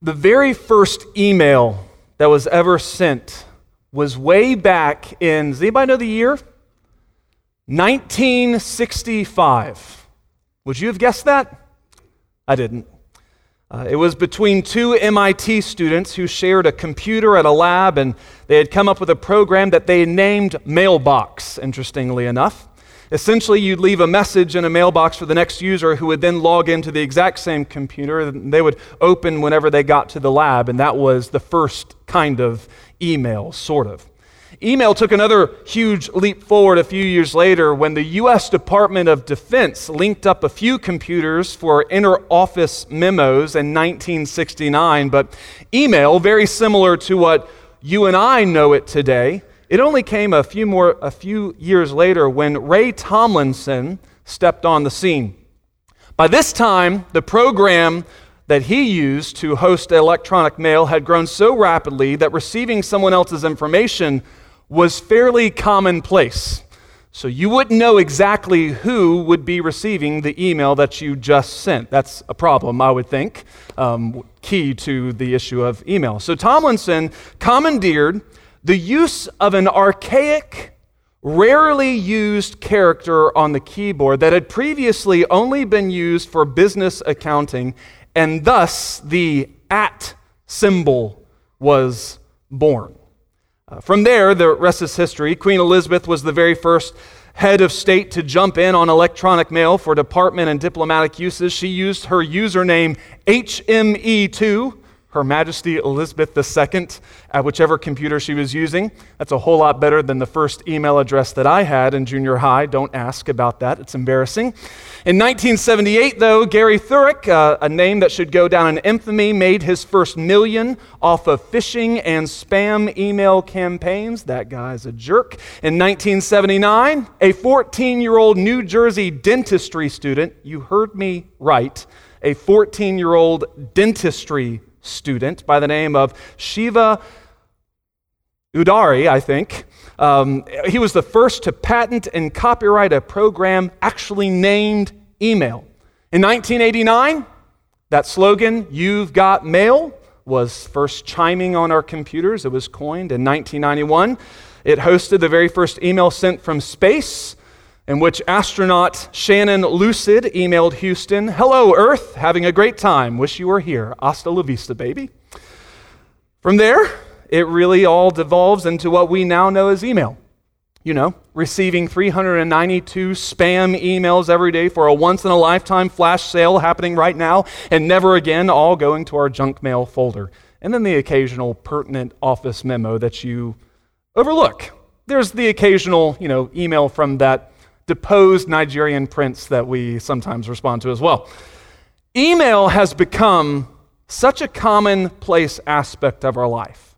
The very first email that was ever sent was way back in, does anybody know the year? 1965. Would you have guessed that? I didn't. Uh, it was between two MIT students who shared a computer at a lab, and they had come up with a program that they named Mailbox, interestingly enough. Essentially, you'd leave a message in a mailbox for the next user who would then log into the exact same computer. And they would open whenever they got to the lab, and that was the first kind of email, sort of. Email took another huge leap forward a few years later when the U.S. Department of Defense linked up a few computers for inter office memos in 1969. But email, very similar to what you and I know it today, it only came a few, more, a few years later when Ray Tomlinson stepped on the scene. By this time, the program that he used to host electronic mail had grown so rapidly that receiving someone else's information was fairly commonplace. So you wouldn't know exactly who would be receiving the email that you just sent. That's a problem, I would think, um, key to the issue of email. So Tomlinson commandeered the use of an archaic, rarely used character on the keyboard that had previously only been used for business accounting, and thus the at symbol was born. Uh, from there, the rest is history. Queen Elizabeth was the very first head of state to jump in on electronic mail for department and diplomatic uses. She used her username HME2 her Majesty Elizabeth II at whichever computer she was using. That's a whole lot better than the first email address that I had in junior high. Don't ask about that, it's embarrassing. In 1978, though, Gary Thuerk, uh, a name that should go down in infamy, made his first million off of phishing and spam email campaigns. That guy's a jerk. In 1979, a 14 year old New Jersey dentistry student, you heard me right, a 14 year old dentistry student by the name of Shiva Udari, I think. Um, he was the first to patent and copyright a program actually named email. In 1989, that slogan, You've Got Mail, was first chiming on our computers. It was coined in 1991. It hosted the very first email sent from space in which astronaut Shannon Lucid emailed Houston, Hello, Earth, having a great time. Wish you were here. Hasta la vista, baby. From there, it really all devolves into what we now know as email. You know, receiving 392 spam emails every day for a once in a lifetime flash sale happening right now, and never again, all going to our junk mail folder. And then the occasional pertinent office memo that you overlook. There's the occasional, you know, email from that deposed Nigerian prince that we sometimes respond to as well. Email has become such a commonplace aspect of our life.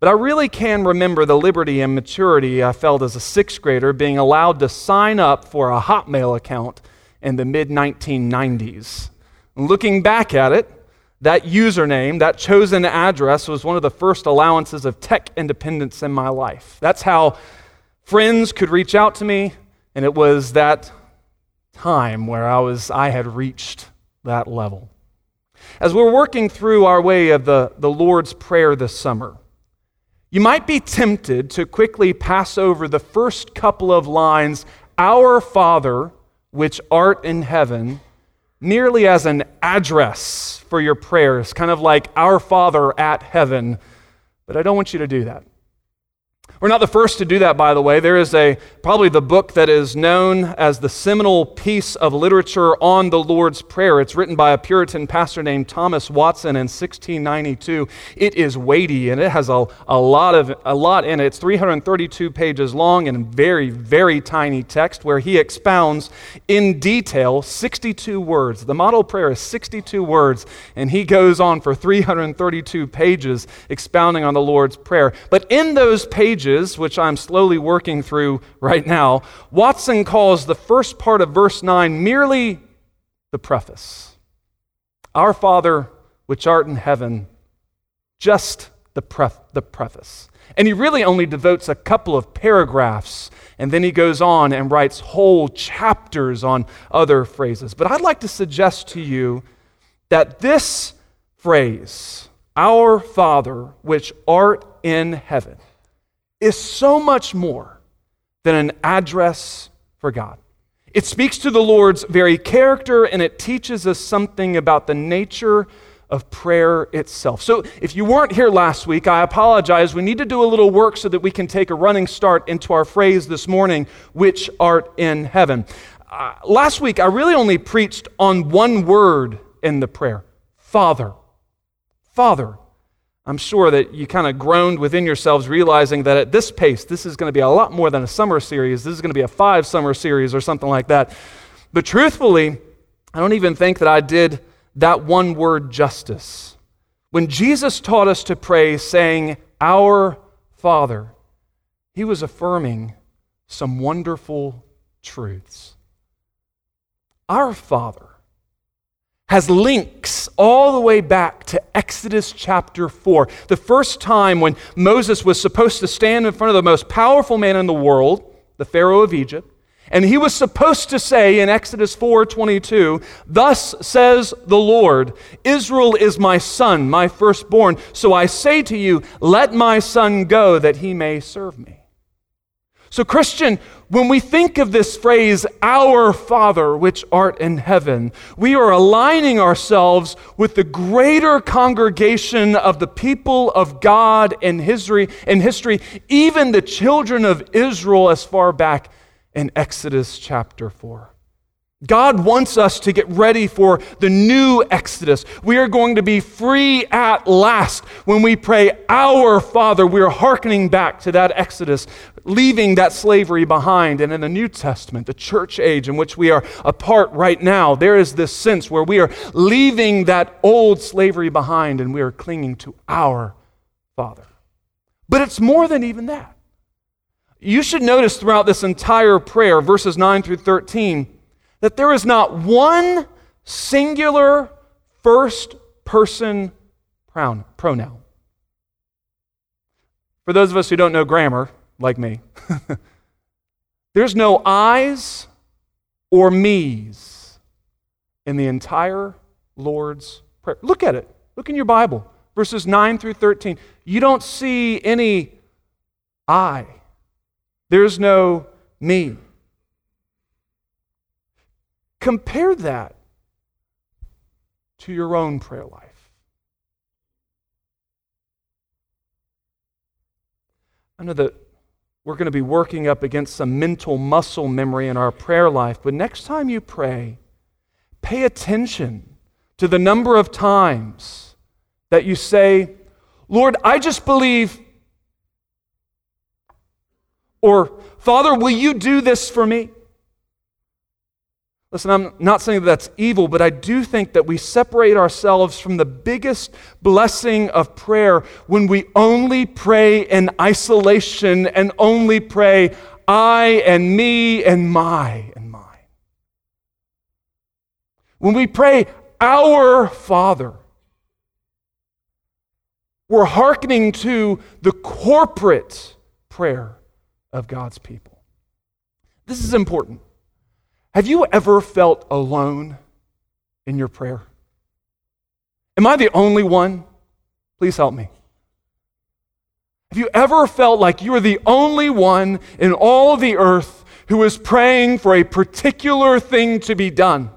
But I really can remember the liberty and maturity I felt as a sixth grader being allowed to sign up for a Hotmail account in the mid 1990s. Looking back at it, that username, that chosen address, was one of the first allowances of tech independence in my life. That's how friends could reach out to me, and it was that time where I, was, I had reached that level. As we're working through our way of the, the Lord's Prayer this summer, you might be tempted to quickly pass over the first couple of lines, Our Father, which art in heaven, merely as an address for your prayers, kind of like Our Father at heaven. But I don't want you to do that. We're not the first to do that, by the way. There is a probably the book that is known as the seminal piece of literature on the Lord's Prayer. It's written by a Puritan pastor named Thomas Watson in 1692. It is weighty and it has a, a lot of a lot in it. It's 332 pages long and very very tiny text where he expounds in detail 62 words. The model prayer is 62 words, and he goes on for 332 pages expounding on the Lord's Prayer. But in those pages pages, which I'm slowly working through right now, Watson calls the first part of verse 9 merely the preface. Our Father, which art in heaven, just the, pref- the preface. And he really only devotes a couple of paragraphs, and then he goes on and writes whole chapters on other phrases. But I'd like to suggest to you that this phrase, Our Father, which art in heaven, is so much more than an address for God. It speaks to the Lord's very character and it teaches us something about the nature of prayer itself. So, if you weren't here last week, I apologize. We need to do a little work so that we can take a running start into our phrase this morning, which art in heaven. Uh, last week, I really only preached on one word in the prayer Father. Father. I'm sure that you kind of groaned within yourselves, realizing that at this pace, this is going to be a lot more than a summer series. This is going to be a five summer series or something like that. But truthfully, I don't even think that I did that one word justice. When Jesus taught us to pray, saying, Our Father, he was affirming some wonderful truths. Our Father has links all the way back to Exodus chapter 4, the first time when Moses was supposed to stand in front of the most powerful man in the world, the Pharaoh of Egypt. And he was supposed to say in Exodus 4:22, "Thus says the Lord, Israel is my son, my firstborn, so I say to you, let my son go that he may serve me." So Christian, when we think of this phrase, our Father which art in heaven, we are aligning ourselves with the greater congregation of the people of God in history, in history, even the children of Israel as far back in Exodus chapter 4. God wants us to get ready for the new Exodus. We are going to be free at last when we pray, Our Father. We are hearkening back to that Exodus, leaving that slavery behind. And in the New Testament, the church age in which we are a part right now, there is this sense where we are leaving that old slavery behind and we are clinging to our Father. But it's more than even that. You should notice throughout this entire prayer, verses 9 through 13, that there is not one singular first person pronoun. For those of us who don't know grammar, like me, there's no I's or me's in the entire Lord's Prayer. Look at it. Look in your Bible, verses 9 through 13. You don't see any I there's no me. Compare that to your own prayer life. I know that we're going to be working up against some mental muscle memory in our prayer life, but next time you pray, pay attention to the number of times that you say, Lord, I just believe or, Father, will you do this for me? Listen, I'm not saying that that's evil, but I do think that we separate ourselves from the biggest blessing of prayer when we only pray in isolation and only pray, I and me and my and mine. When we pray, Our Father, we're hearkening to the corporate prayer of God's people. This is important. Have you ever felt alone in your prayer? Am I the only one? Please help me. Have you ever felt like you are the only one in all the earth who is praying for a particular thing to be done?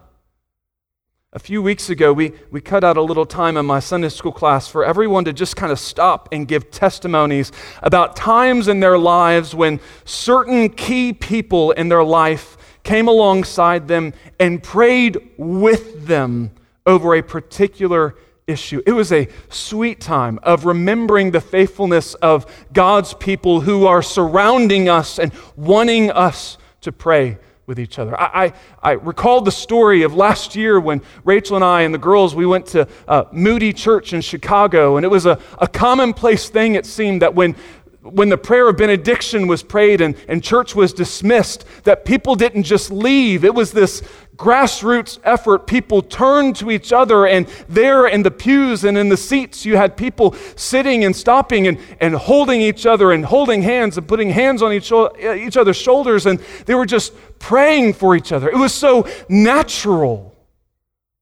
A few weeks ago, we, we cut out a little time in my Sunday school class for everyone to just kind of stop and give testimonies about times in their lives when certain key people in their life came alongside them and prayed with them over a particular issue. It was a sweet time of remembering the faithfulness of God's people who are surrounding us and wanting us to pray with each other. I, I, I, recalled the story of last year when Rachel and I and the girls, we went to uh, Moody Church in Chicago, and it was a, a commonplace thing, it seemed, that when when the prayer of benediction was prayed and, and church was dismissed, that people didn't just leave. It was this grassroots effort. People turned to each other, and there in the pews and in the seats, you had people sitting and stopping and, and holding each other and holding hands and putting hands on each, each other's shoulders, and they were just praying for each other. It was so natural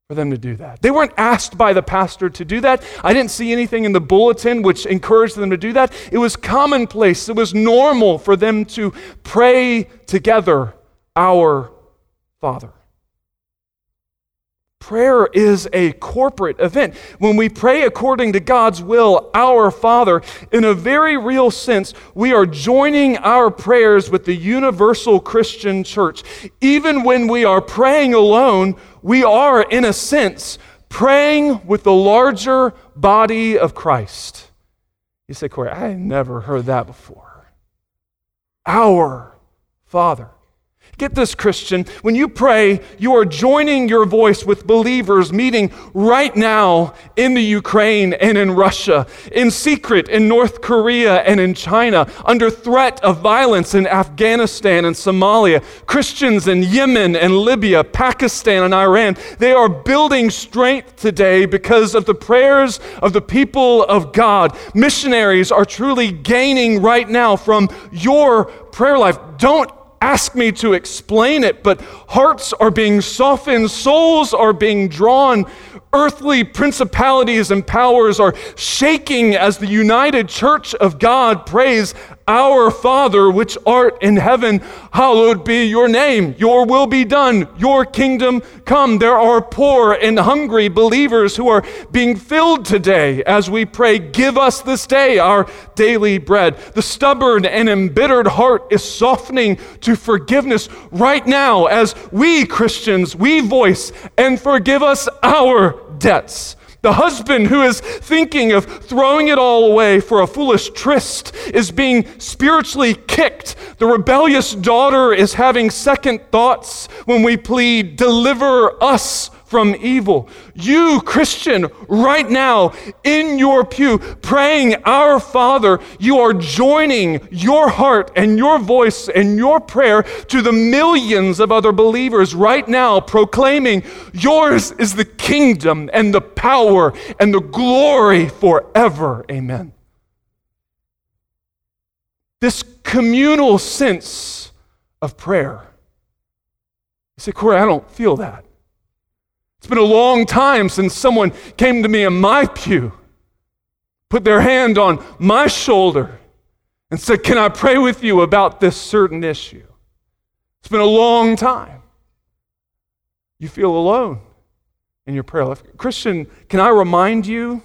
for them to do that. They weren't asked by the pastor to do that. I didn't see anything in the bulletin which encouraged them to do that. It was commonplace, it was normal for them to pray together, Our Father. Prayer is a corporate event. When we pray according to God's will, our Father, in a very real sense, we are joining our prayers with the universal Christian church. Even when we are praying alone, we are, in a sense, praying with the larger body of Christ. You say, Corey, I never heard that before. Our Father. Get this, Christian. When you pray, you are joining your voice with believers meeting right now in the Ukraine and in Russia, in secret in North Korea and in China, under threat of violence in Afghanistan and Somalia, Christians in Yemen and Libya, Pakistan and Iran. They are building strength today because of the prayers of the people of God. Missionaries are truly gaining right now from your prayer life. Don't ask me to explain it, but hearts are being softened, souls are being drawn, earthly principalities and powers are shaking as the united church of God prays, Our Father, which art in heaven, hallowed be your name. Your will be done. Your kingdom come. There are poor and hungry believers who are being filled today as we pray, Give us this day our daily bread. The stubborn and embittered heart is softening to forgiveness right now as we Christians, we voice and forgive us our debts. The husband who is thinking of throwing it all away for a foolish tryst is being spiritually kicked. The rebellious daughter is having second thoughts when we plead, Deliver us from evil. You, Christian, right now in your pew, praying, Our Father, you are joining your heart and your voice and your prayer to the millions of other believers right now, proclaiming, Yours is the kingdom and the power and the glory forever. Amen. This communal sense of prayer. You say, Corey, I don't feel that. It's been a long time since someone came to me in my pew, put their hand on my shoulder, and said, Can I pray with you about this certain issue? It's been a long time. You feel alone in your prayer life. Christian, can I remind you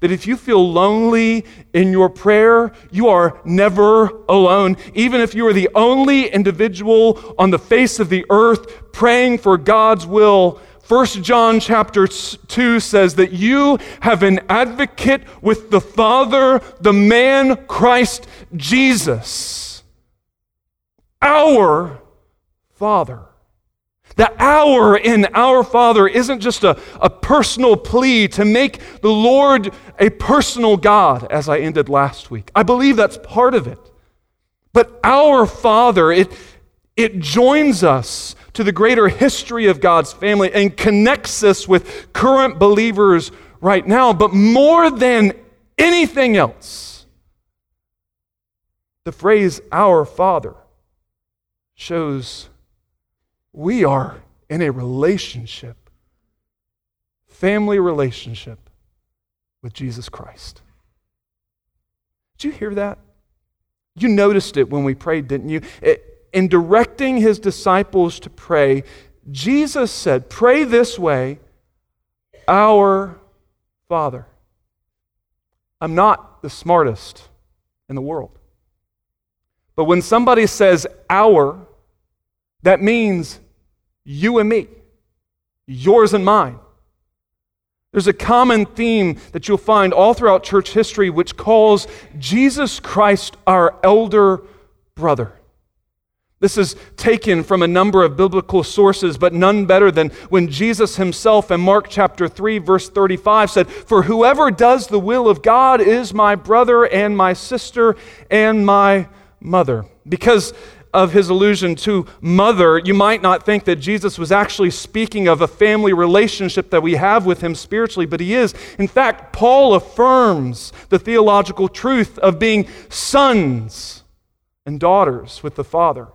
that if you feel lonely in your prayer, you are never alone. Even if you are the only individual on the face of the earth praying for God's will, 1 John chapter 2 says that you have an advocate with the Father, the man Christ Jesus. Our Father. The our in our Father isn't just a, a personal plea to make the Lord a personal God, as I ended last week. I believe that's part of it. But our Father, it, it joins us to the greater history of God's family and connects us with current believers right now. But more than anything else, the phrase our Father shows we are in a relationship, family relationship with Jesus Christ. Did you hear that? You noticed it when we prayed, didn't you? It, in directing his disciples to pray, Jesus said, Pray this way, our Father. I'm not the smartest in the world. But when somebody says our, that means you and me, yours and mine. There's a common theme that you'll find all throughout church history which calls Jesus Christ our elder brother. This is taken from a number of biblical sources, but none better than when Jesus himself in Mark chapter 3, verse 35 said, For whoever does the will of God is my brother and my sister and my mother. Because of his allusion to mother, you might not think that Jesus was actually speaking of a family relationship that we have with him spiritually, but he is. In fact, Paul affirms the theological truth of being sons and daughters with the Father.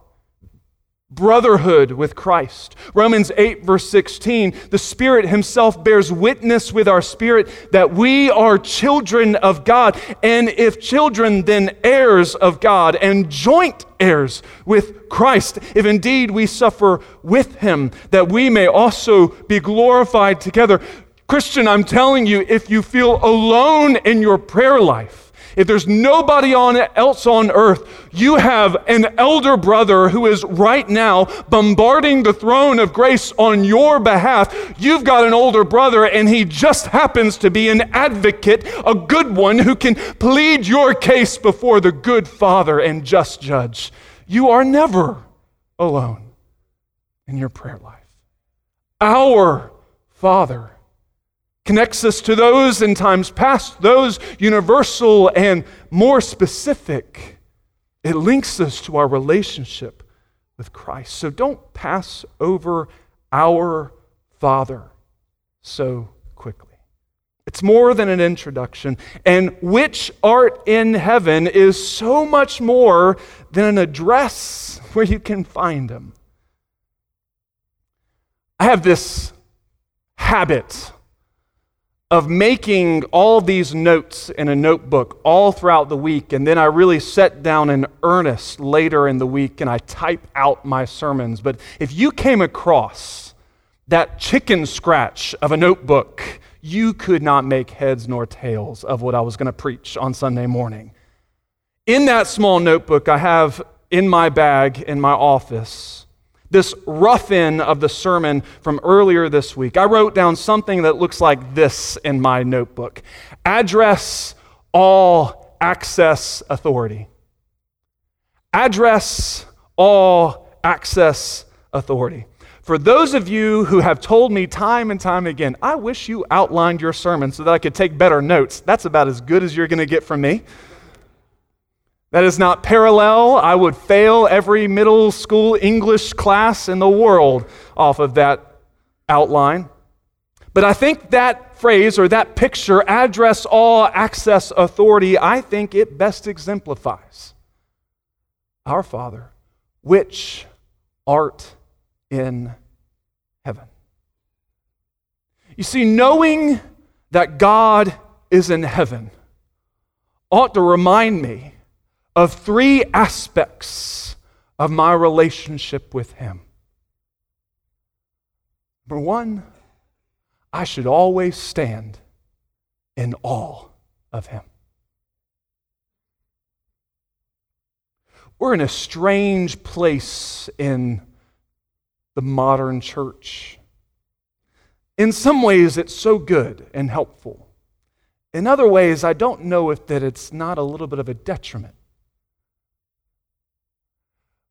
Brotherhood with Christ. Romans 8, verse 16, the Spirit Himself bears witness with our spirit that we are children of God. And if children, then heirs of God and joint heirs with Christ. If indeed we suffer with Him, that we may also be glorified together. Christian, I'm telling you, if you feel alone in your prayer life, if there's nobody on, else on earth, you have an elder brother who is right now bombarding the throne of grace on your behalf. You've got an older brother, and he just happens to be an advocate, a good one who can plead your case before the good Father and just judge. You are never alone in your prayer life. Our Father connects us to those in times past, those universal and more specific. It links us to our relationship with Christ. So don't pass over our Father so quickly. It's more than an introduction. And which art in heaven is so much more than an address where you can find him. I have this habit of making all these notes in a notebook all throughout the week, and then I really set down in earnest later in the week and I type out my sermons. But if you came across that chicken scratch of a notebook, you could not make heads nor tails of what I was going to preach on Sunday morning. In that small notebook, I have in my bag in my office this rough in of the sermon from earlier this week. I wrote down something that looks like this in my notebook Address all access authority. Address all access authority. For those of you who have told me time and time again, I wish you outlined your sermon so that I could take better notes. That's about as good as you're going to get from me. That is not parallel. I would fail every middle school English class in the world off of that outline. But I think that phrase or that picture, address all access authority, I think it best exemplifies our Father, which art in heaven. You see, knowing that God is in heaven ought to remind me of three aspects of my relationship with Him. Number one, I should always stand in awe of Him. We're in a strange place in the modern church. In some ways, it's so good and helpful. In other ways, I don't know if that it's not a little bit of a detriment.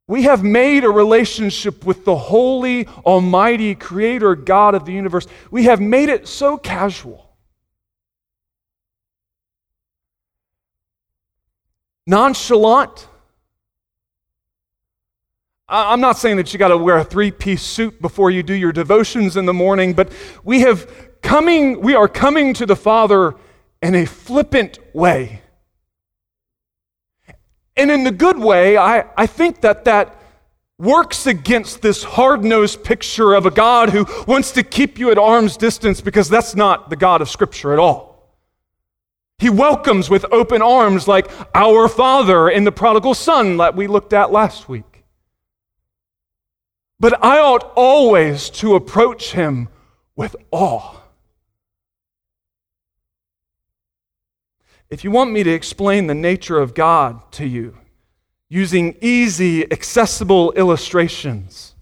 We have made a relationship with the holy, almighty creator God of the universe. We have made it so casual. Nonchalant. I'm not saying that you got to wear a three piece suit before you do your devotions in the morning, but we have coming, we are coming to the Father in a flippant way. And in the good way, I, I think that that works against this hard nosed picture of a God who wants to keep you at arm's distance because that's not the God of Scripture at all. He welcomes with open arms, like our Father in the prodigal son that we looked at last week. But I ought always to approach him with awe. If you want me to explain the nature of God to you using easy, accessible illustrations,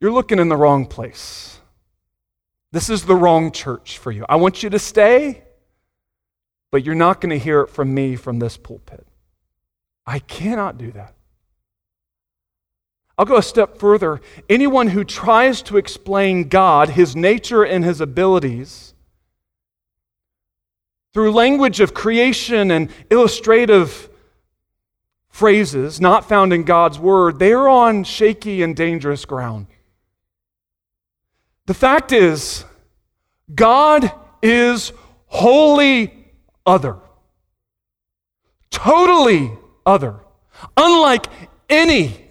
you're looking in the wrong place. This is the wrong church for you. I want you to stay, but you're not going to hear it from me from this pulpit. I cannot do that. I'll go a step further. Anyone who tries to explain God, his nature, and his abilities, through language of creation and illustrative phrases not found in God's word, they are on shaky and dangerous ground. The fact is, God is wholly other, totally other, unlike any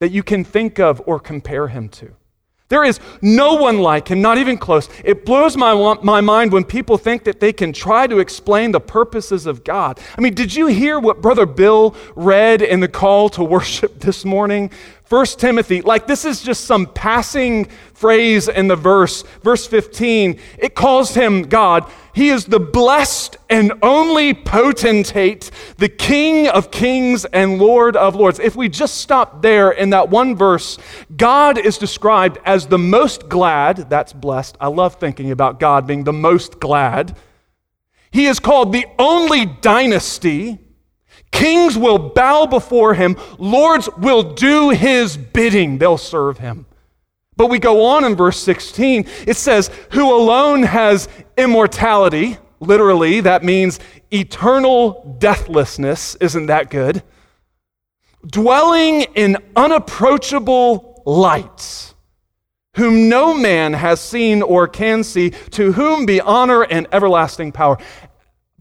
that you can think of or compare him to. There is no one like him, not even close. It blows my, my mind when people think that they can try to explain the purposes of God. I mean, did you hear what Brother Bill read in the call to worship this morning? 1 Timothy, like this is just some passing phrase in the verse, verse 15. It calls him God. He is the blessed and only potentate, the King of kings and Lord of lords. If we just stop there in that one verse, God is described as the most glad. That's blessed. I love thinking about God being the most glad. He is called the only dynasty. Kings will bow before him, lords will do his bidding, they'll serve him. But we go on in verse 16, it says, Who alone has immortality. Literally, that means eternal deathlessness. Isn't that good? Dwelling in unapproachable light, whom no man has seen or can see, to whom be honor and everlasting power.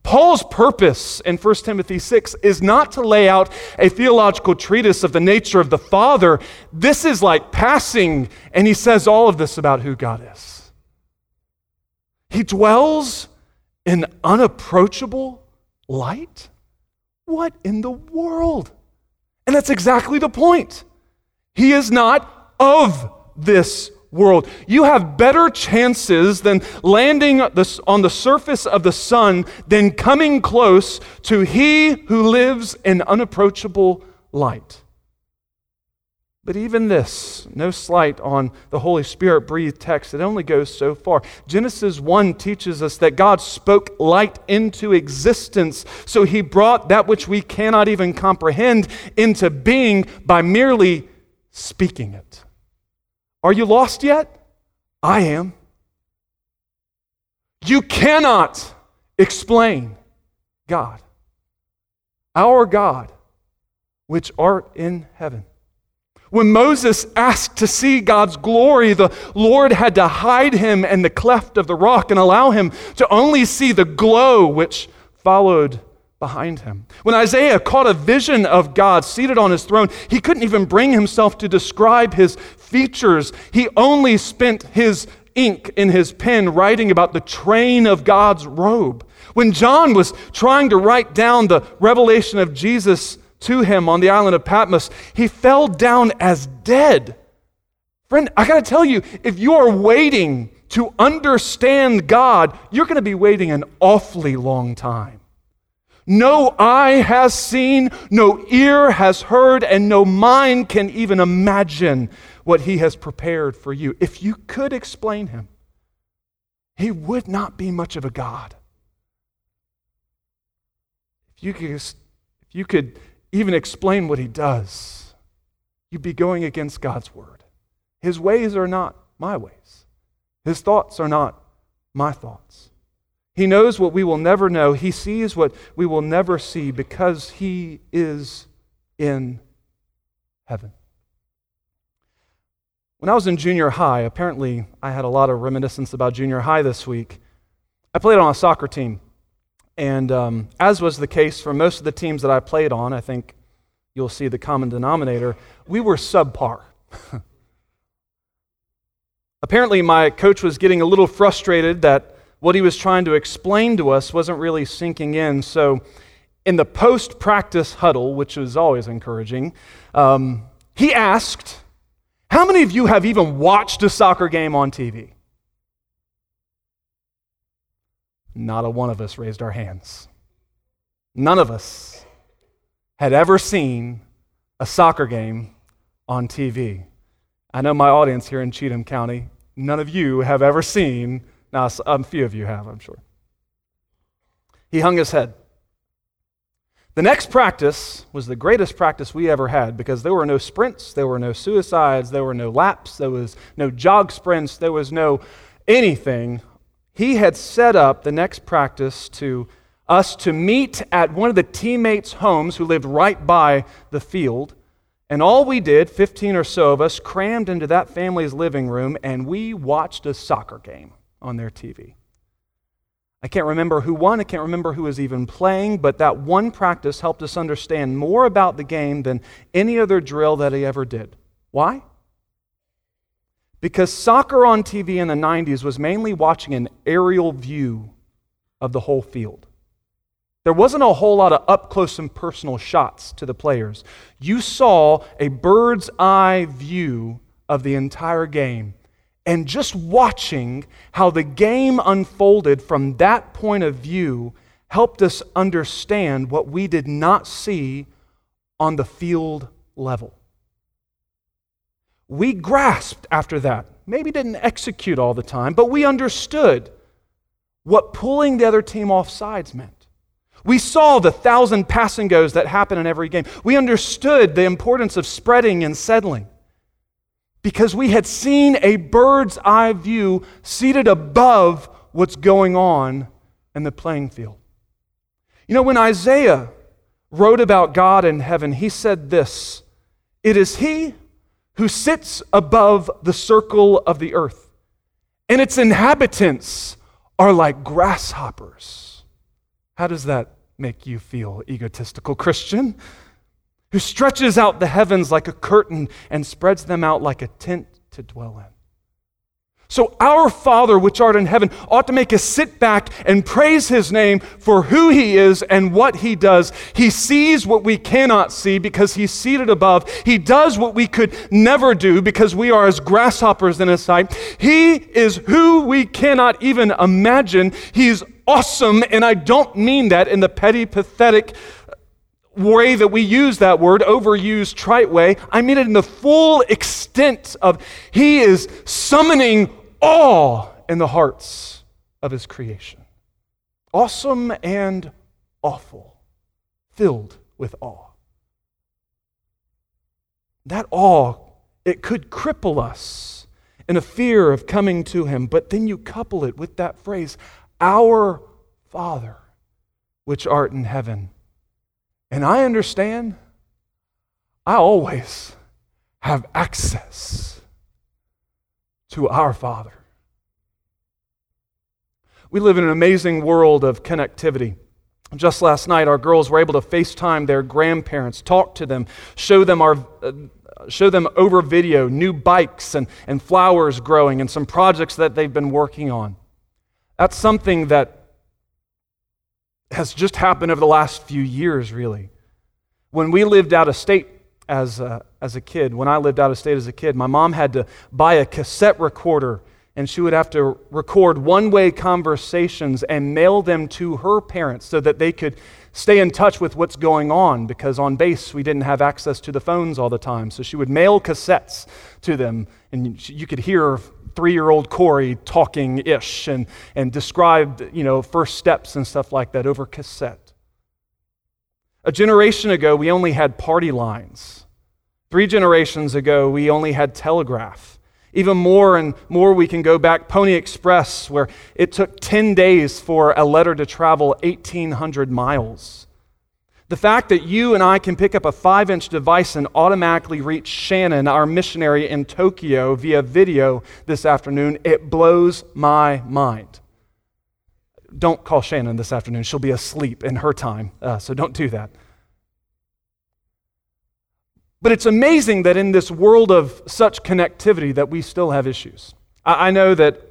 Paul's purpose in 1 Timothy 6 is not to lay out a theological treatise of the nature of the Father. This is like passing, and he says all of this about who God is. He dwells in unapproachable light? What in the world? And that's exactly the point. He is not of this world. You have better chances than landing on the surface of the sun than coming close to He who lives in unapproachable light. But even this, no slight on the Holy Spirit breathed text, it only goes so far. Genesis 1 teaches us that God spoke light into existence, so he brought that which we cannot even comprehend into being by merely speaking it. Are you lost yet? I am. You cannot explain God. Our God, which art in heaven. When Moses asked to see God's glory, the Lord had to hide him in the cleft of the rock and allow him to only see the glow which followed behind him. When Isaiah caught a vision of God seated on his throne, he couldn't even bring himself to describe his features. He only spent his ink in his pen writing about the train of God's robe. When John was trying to write down the revelation of Jesus to him on the island of Patmos, he fell down as dead. Friend, I got to tell you, if you are waiting to understand God, you're going to be waiting an awfully long time. No eye has seen, no ear has heard, and no mind can even imagine what he has prepared for you. If you could explain him, he would not be much of a God. If you could, if you could even explain what he does, you'd be going against God's word. His ways are not my ways, his thoughts are not my thoughts. He knows what we will never know. He sees what we will never see because He is in heaven. When I was in junior high, apparently I had a lot of reminiscence about junior high this week. I played on a soccer team. And um, as was the case for most of the teams that I played on, I think you'll see the common denominator, we were subpar. apparently, my coach was getting a little frustrated that what he was trying to explain to us wasn't really sinking in. So, in the post practice huddle, which was always encouraging, um, he asked, How many of you have even watched a soccer game on TV? Not a one of us raised our hands. None of us had ever seen a soccer game on TV. I know my audience here in Cheatham County, none of you have ever seen now, a few of you have, I'm sure. He hung his head. The next practice was the greatest practice we ever had because there were no sprints, there were no suicides, there were no laps, there was no jog sprints, there was no anything. He had set up the next practice to us to meet at one of the teammates' homes who lived right by the field. And all we did, 15 or so of us, crammed into that family's living room and we watched a soccer game on their TV. I can't remember who won, I can't remember who was even playing, but that one practice helped us understand more about the game than any other drill that he ever did. Why? Because soccer on TV in the 90s was mainly watching an aerial view of the whole field. There wasn't a whole lot of up close and personal shots to the players. You saw a bird's eye view of the entire game. And just watching how the game unfolded from that point of view helped us understand what we did not see on the field level. We grasped after that. Maybe didn't execute all the time, but we understood what pulling the other team off sides meant. We saw the thousand pass and goes that happen in every game. We understood the importance of spreading and settling because we had seen a bird's eye view seated above what's going on in the playing field. You know, when Isaiah wrote about God in heaven, he said this It is He who sits above the circle of the earth, and its inhabitants are like grasshoppers. How does that make you feel, egotistical Christian? Who stretches out the heavens like a curtain and spreads them out like a tent to dwell in. So, our Father, which art in heaven, ought to make us sit back and praise His name for who He is and what He does. He sees what we cannot see because He's seated above. He does what we could never do because we are as grasshoppers in His sight. He is who we cannot even imagine. He's awesome, and I don't mean that in the petty, pathetic, way that we use that word, overused, trite way. I mean it in the full extent of He is summoning awe in the hearts of His creation. Awesome and awful, filled with awe. That awe, it could cripple us in a fear of coming to Him, but then you couple it with that phrase, Our Father, which art in heaven and I understand, I always have access to our Father. We live in an amazing world of connectivity. Just last night, our girls were able to FaceTime their grandparents, talk to them, show them, our, uh, show them over video new bikes and, and flowers growing and some projects that they've been working on. That's something that has just happened over the last few years, really. When we lived out of state as a, as a kid, when I lived out of state as a kid, my mom had to buy a cassette recorder and she would have to record one way conversations and mail them to her parents so that they could stay in touch with what's going on because on base we didn't have access to the phones all the time. So she would mail cassettes to them, and you could hear three year old Corey talking ish and, and describe you know, first steps and stuff like that over cassette. A generation ago, we only had party lines. Three generations ago, we only had telegraph. Even more and more, we can go back Pony Express, where it took 10 days for a letter to travel 1,800 miles. The fact that you and I can pick up a five inch device and automatically reach Shannon, our missionary in Tokyo, via video this afternoon, it blows my mind. Don't call Shannon this afternoon. She'll be asleep in her time, uh, so don't do that. But it's amazing that in this world of such connectivity that we still have issues. I, I know that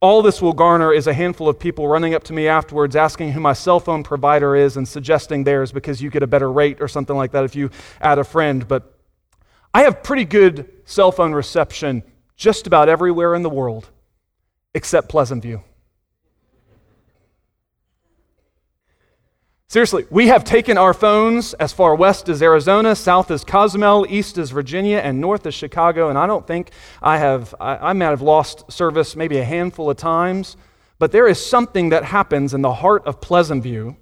all this will garner is a handful of people running up to me afterwards asking who my cell phone provider is and suggesting theirs because you get a better rate or something like that if you add a friend. But I have pretty good cell phone reception just about everywhere in the world except Pleasant View. Seriously, we have taken our phones as far west as Arizona, south as Cozumel, east as Virginia, and north as Chicago, and I don't think I have, I, I might have lost service maybe a handful of times, but there is something that happens in the heart of Pleasant View.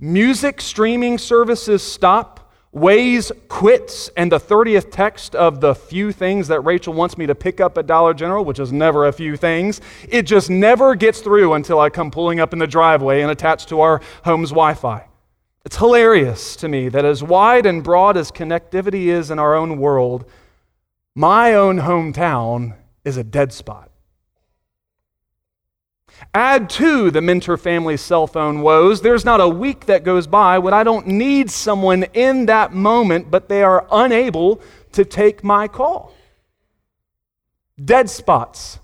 Music streaming services stop Waze quits, and the 30th text of the few things that Rachel wants me to pick up at Dollar General, which is never a few things, it just never gets through until I come pulling up in the driveway and attached to our home's Wi Fi. It's hilarious to me that as wide and broad as connectivity is in our own world, my own hometown is a dead spot. Add to the Mentor family's cell phone woes. There's not a week that goes by when I don't need someone in that moment, but they are unable to take my call. Dead spots,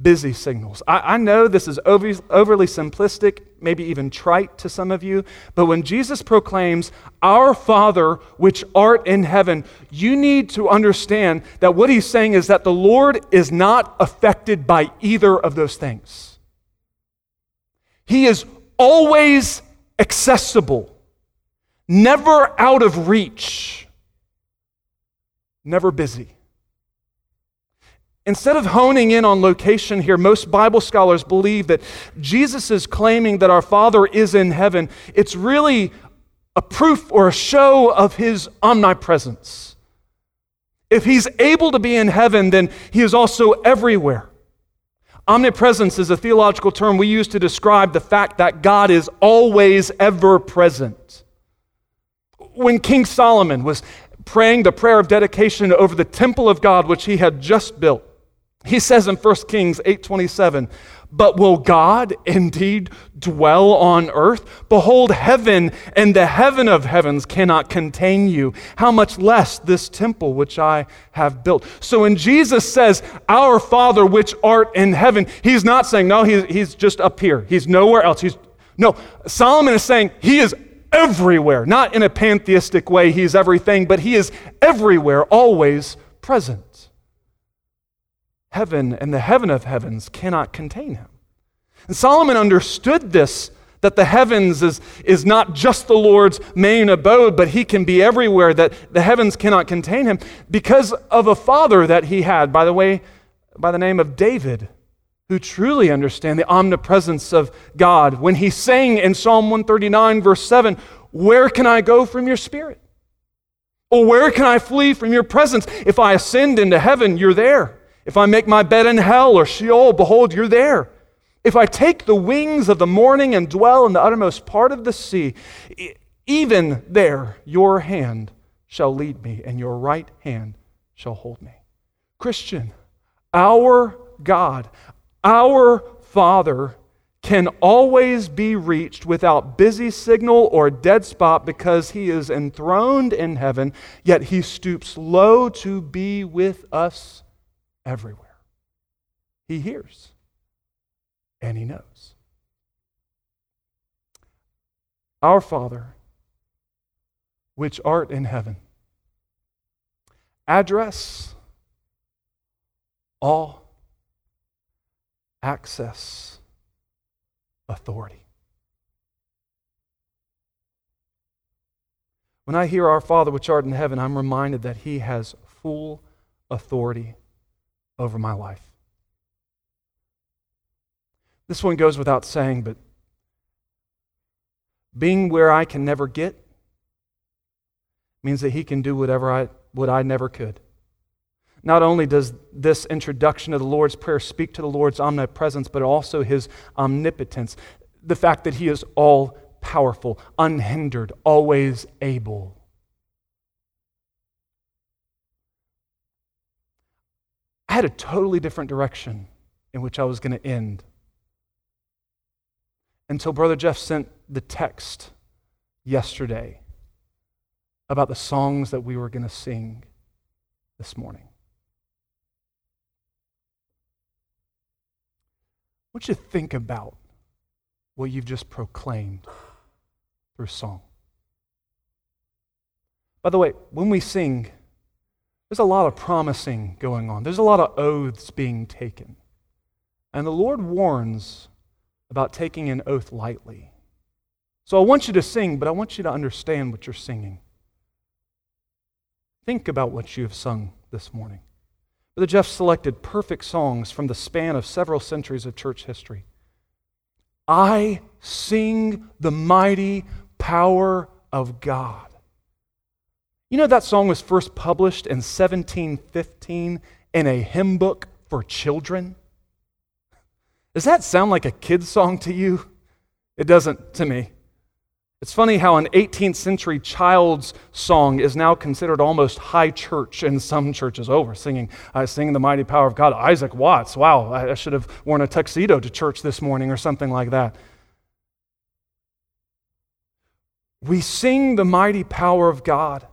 busy signals. I, I know this is over, overly simplistic, maybe even trite to some of you, but when Jesus proclaims, Our Father which art in heaven, you need to understand that what he's saying is that the Lord is not affected by either of those things. He is always accessible, never out of reach, never busy. Instead of honing in on location here, most Bible scholars believe that Jesus is claiming that our Father is in heaven. It's really a proof or a show of his omnipresence. If he's able to be in heaven, then he is also everywhere. Omnipresence is a theological term we use to describe the fact that God is always ever present. When King Solomon was praying the prayer of dedication over the temple of God which he had just built, he says in 1 Kings 8:27, "But will God indeed dwell on earth? Behold, heaven and the heaven of heavens cannot contain you. How much less this temple which I have built?" So when Jesus says, "Our Father which art in heaven," he's not saying, "No, he's, he's just up here. He's nowhere else." He's No, Solomon is saying he is everywhere, not in a pantheistic way, he's everything, but he is everywhere, always present heaven and the heaven of heavens cannot contain him. And Solomon understood this that the heavens is, is not just the Lord's main abode, but he can be everywhere, that the heavens cannot contain him because of a father that he had, by the way, by the name of David, who truly understand the omnipresence of God. When he sang in Psalm 139, verse 7, Where can I go from your spirit? Or where can I flee from your presence? If I ascend into heaven, you're there. If I make my bed in hell or Sheol, behold, you're there. If I take the wings of the morning and dwell in the uttermost part of the sea, even there your hand shall lead me, and your right hand shall hold me. Christian, our God, our Father, can always be reached without busy signal or dead spot because he is enthroned in heaven, yet he stoops low to be with us everywhere. He hears and he knows. Our Father, which art in heaven, address, all, access, authority. When I hear our Father which art in heaven, I'm reminded that He has full authority over my life. This one goes without saying, but being where I can never get means that he can do whatever I what I never could. Not only does this introduction of the Lord's Prayer speak to the Lord's omnipresence, but also his omnipotence, the fact that he is all powerful, unhindered, always able. I had a totally different direction in which I was going to end until Brother Jeff sent the text yesterday about the songs that we were going to sing this morning. I want you to think about what you've just proclaimed through song. By the way, when we sing, there's a lot of promising going on, there's a lot of oaths being taken. And the Lord warns about taking an oath lightly. So I want you to sing, but I want you to understand what you're singing. Think about what you have sung this morning. Brother Jeff selected perfect songs from the span of several centuries of church history. I sing the mighty power of God. You know that song was first published in 1715 in a hymn book for children? Does that sound like a kid's song to you? It doesn't to me. It's funny how an 18th century child's song is now considered almost high church in some churches. Oh, we're singing, uh, singing the mighty power of God. Isaac Watts. Wow, I, I should have worn a tuxedo to church this morning or something like that. We sing the mighty power of God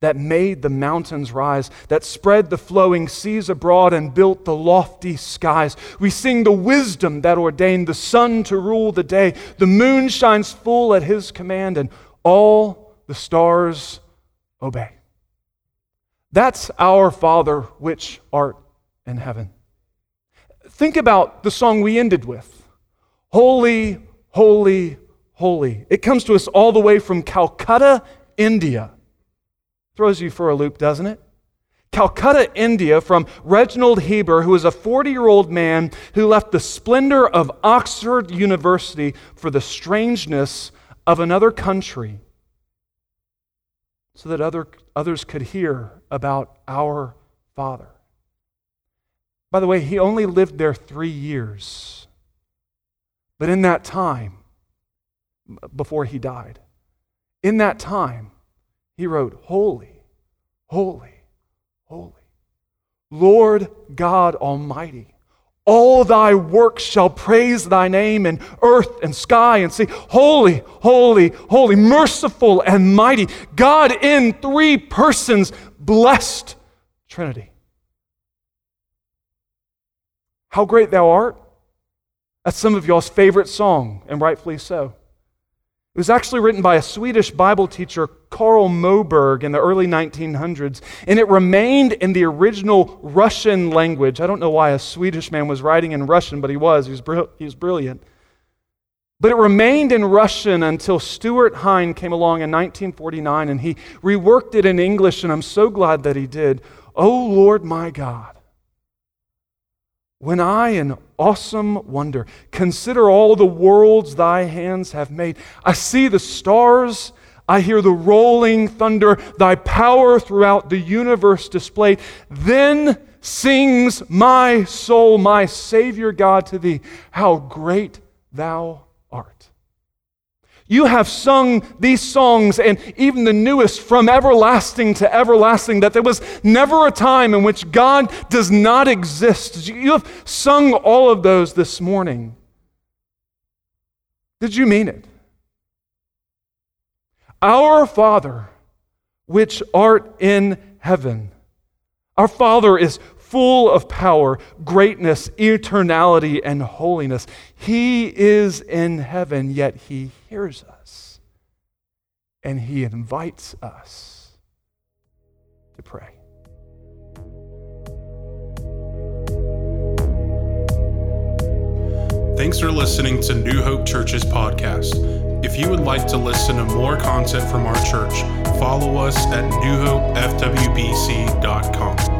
that made the mountains rise, that spread the flowing seas abroad and built the lofty skies. We sing the wisdom that ordained the sun to rule the day. The moon shines full at his command, and all the stars obey. That's our Father which art in heaven. Think about the song we ended with Holy, holy, holy. It comes to us all the way from Calcutta, India. Throws you for a loop, doesn't it? Calcutta, India, from Reginald Heber, who is a 40 year old man who left the splendor of Oxford University for the strangeness of another country so that other, others could hear about our Father. By the way, he only lived there three years. But in that time, before he died, in that time, he wrote, Holy, holy, holy, Lord God Almighty. All thy works shall praise thy name in earth and sky and sea. Holy, holy, holy, merciful and mighty. God in three persons, blessed Trinity. How great thou art. That's some of y'all's favorite song, and rightfully so. It was actually written by a Swedish Bible teacher, Carl Boberg, in the early 1900s, and it remained in the original Russian language. I don't know why a Swedish man was writing in Russian, but he was. He was, br- he was brilliant. But it remained in Russian until Stuart Hine came along in 1949 and he reworked it in English, and I'm so glad that he did. Oh Lord my God, when I, in awesome wonder, consider all the worlds thy hands have made, I see the stars, I hear the rolling thunder, thy power throughout the universe displayed. Then sings my soul, my Savior God, to thee, how great thou you have sung these songs and even the newest from everlasting to everlasting, that there was never a time in which God does not exist. You have sung all of those this morning. Did you mean it? Our Father, which art in heaven. Our Father is full of power, greatness, eternality, and holiness. He is in heaven, yet he hears us. And he invites us to pray. Thanks for listening to New Hope Church's podcast. If you would like to listen to more content from our church, follow us at newhopefwbc.com.